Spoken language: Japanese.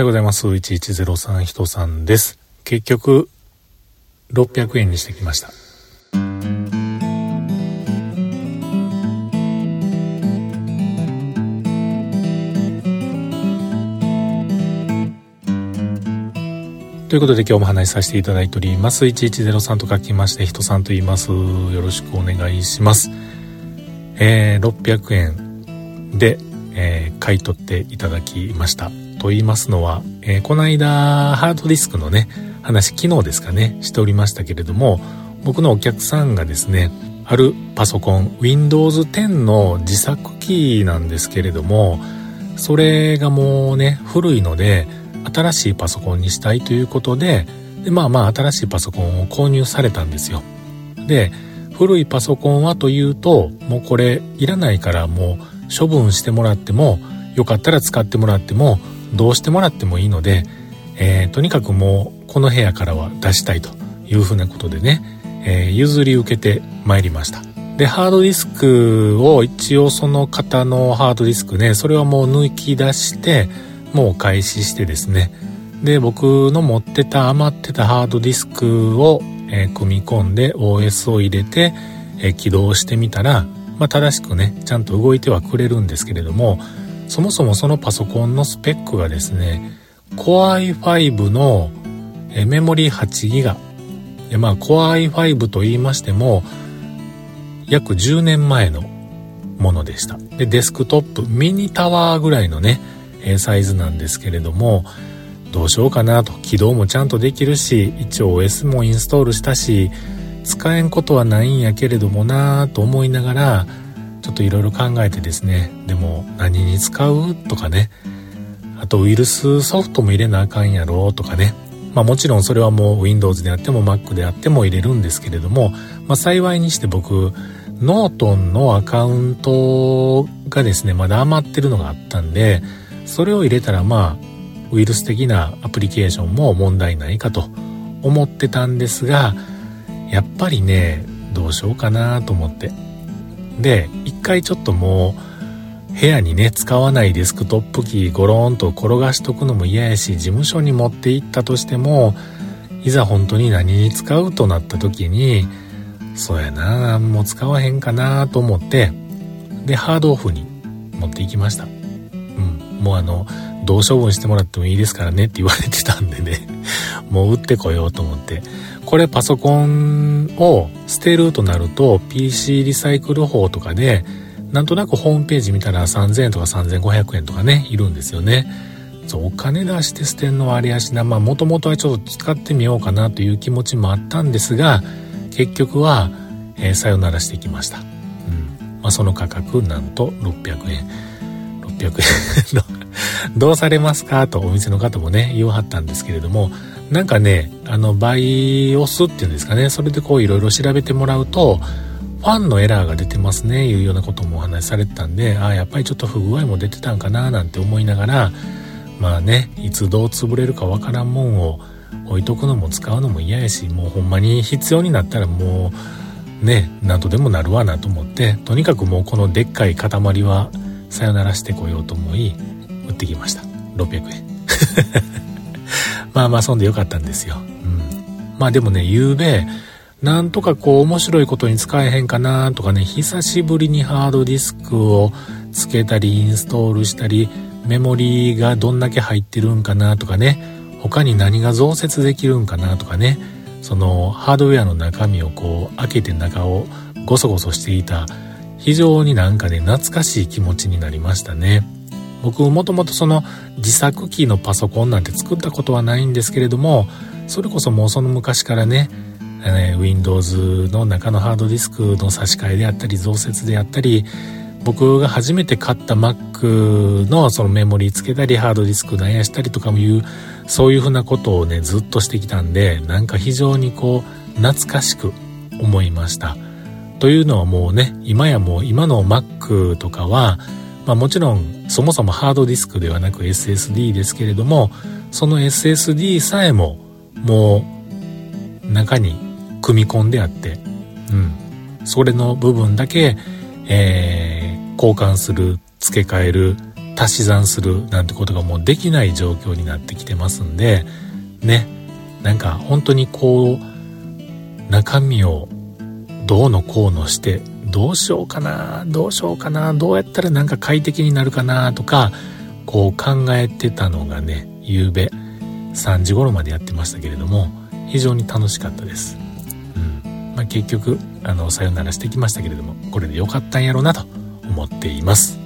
ようございます。1103人さんです。結局、600円にしてきました。ということで今日も話しさせていただいております。1103と書きまして、人さんと言います。よろしくお願いします。えー、600円で、えー、買い取っていただきました。と言いますのは、えー、この間、ハードディスクのね、話、昨日ですかね、しておりましたけれども、僕のお客さんがですね、あるパソコン、Windows 10の自作機なんですけれども、それがもうね、古いので、新しいパソコンにしたいということででまあまあ新しいパソコンを購入されたんですよ。で古いパソコンはというともうこれいらないからもう処分してもらってもよかったら使ってもらってもどうしてもらってもいいので、えー、とにかくもうこの部屋からは出したいというふうなことでね、えー、譲り受けてまいりました。でハードディスクを一応その方のハードディスクねそれはもう抜き出してもう開始してですね。で僕の持ってた余ってたハードディスクを、えー、組み込んで OS を入れて、えー、起動してみたら、まあ、正しくねちゃんと動いてはくれるんですけれどもそもそもそのパソコンのスペックがですね Core i5 の、メモリ 8GB まあ Core i5 と言いましても約10年前のものでした。でデスクトップミニタワーぐらいのねサイズなんですけれどもどうしようかなと。起動もちゃんとできるし一応 OS もインストールしたし使えんことはないんやけれどもなぁと思いながらょっといろいろ考えてですねでも何に使う？とかね。あとウイルスソフトも入れなあかんやろ？とかね。まあもちろんそれはもう Windows であっても Mac であっても入れるんですけれども、まあ幸いにして僕ノートンのアカウントがですねまだ余ってるのがあったんでそれを入れたらまあウイルス的なアプリケーションも問題ないかと思ってたんですがやっぱりねどうしようかなと思って。で回ちょっともう部屋にね使わないデスクトップキーゴローンと転がしとくのも嫌やし事務所に持って行ったとしてもいざ本当に何に使うとなった時にそうやなもう使わへんかなと思ってでハードオフに持っていきました。うんもうあの、どう処分してもらってもいいですからねって言われてたんでね、もう売ってこようと思って。これパソコンを捨てるとなると PC リサイクル法とかで、なんとなくホームページ見たら3000円とか3500円とかね、いるんですよね。そう、お金出して捨てんのはあれやしな、まあもともとはちょっと使ってみようかなという気持ちもあったんですが、結局は、えー、さよならしてきました。うん。まあその価格なんと600円。600円のどうされますかとお店の方もね、言わはったんですけれども、なんかね、あの、倍押すっていうんですかね、それでこういろいろ調べてもらうと、ファンのエラーが出てますね、いうようなこともお話しされてたんで、ああ、やっぱりちょっと不具合も出てたんかな、なんて思いながら、まあね、いつどう潰れるかわからんもんを置いとくのも使うのも嫌やし、もうほんまに必要になったらもう、ね、なんとでもなるわなと思って、とにかくもうこのでっかい塊は、さよならしてこようと思い売ってきました。600円。まあまあそんでよかったんですよ、うん、まあでもね昨べなんとかこう面白いことに使えへんかなとかね久しぶりにハードディスクをつけたりインストールしたりメモリーがどんだけ入ってるんかなとかね他に何が増設できるんかなとかねそのハードウェアの中身をこう開けて中をゴソゴソしていた非常になんかね、懐かしい気持ちになりましたね。僕もともとその自作機のパソコンなんて作ったことはないんですけれども、それこそもうその昔からね、えー、Windows の中のハードディスクの差し替えであったり増設であったり、僕が初めて買った Mac のそのメモリーつけたりハードディスクなんやしたりとかもいう、そういうふうなことをね、ずっとしてきたんで、なんか非常にこう、懐かしく思いました。というのはもうね、今やもう今の Mac とかは、まあもちろんそもそもハードディスクではなく SSD ですけれども、その SSD さえももう中に組み込んであって、うん。それの部分だけ、えー、交換する、付け替える、足し算するなんてことがもうできない状況になってきてますんでねなんか本当にこう中身をどうのこうのしてどうしようかなどうしようかなどうやったらなんか快適になるかなとかこう考えてたのがね夕べ3時頃までやってましたけれども非常に楽しかったです、うん。まあ、結局あのさよならしてきましたけれどもこれで良かったんやろうなと思っています。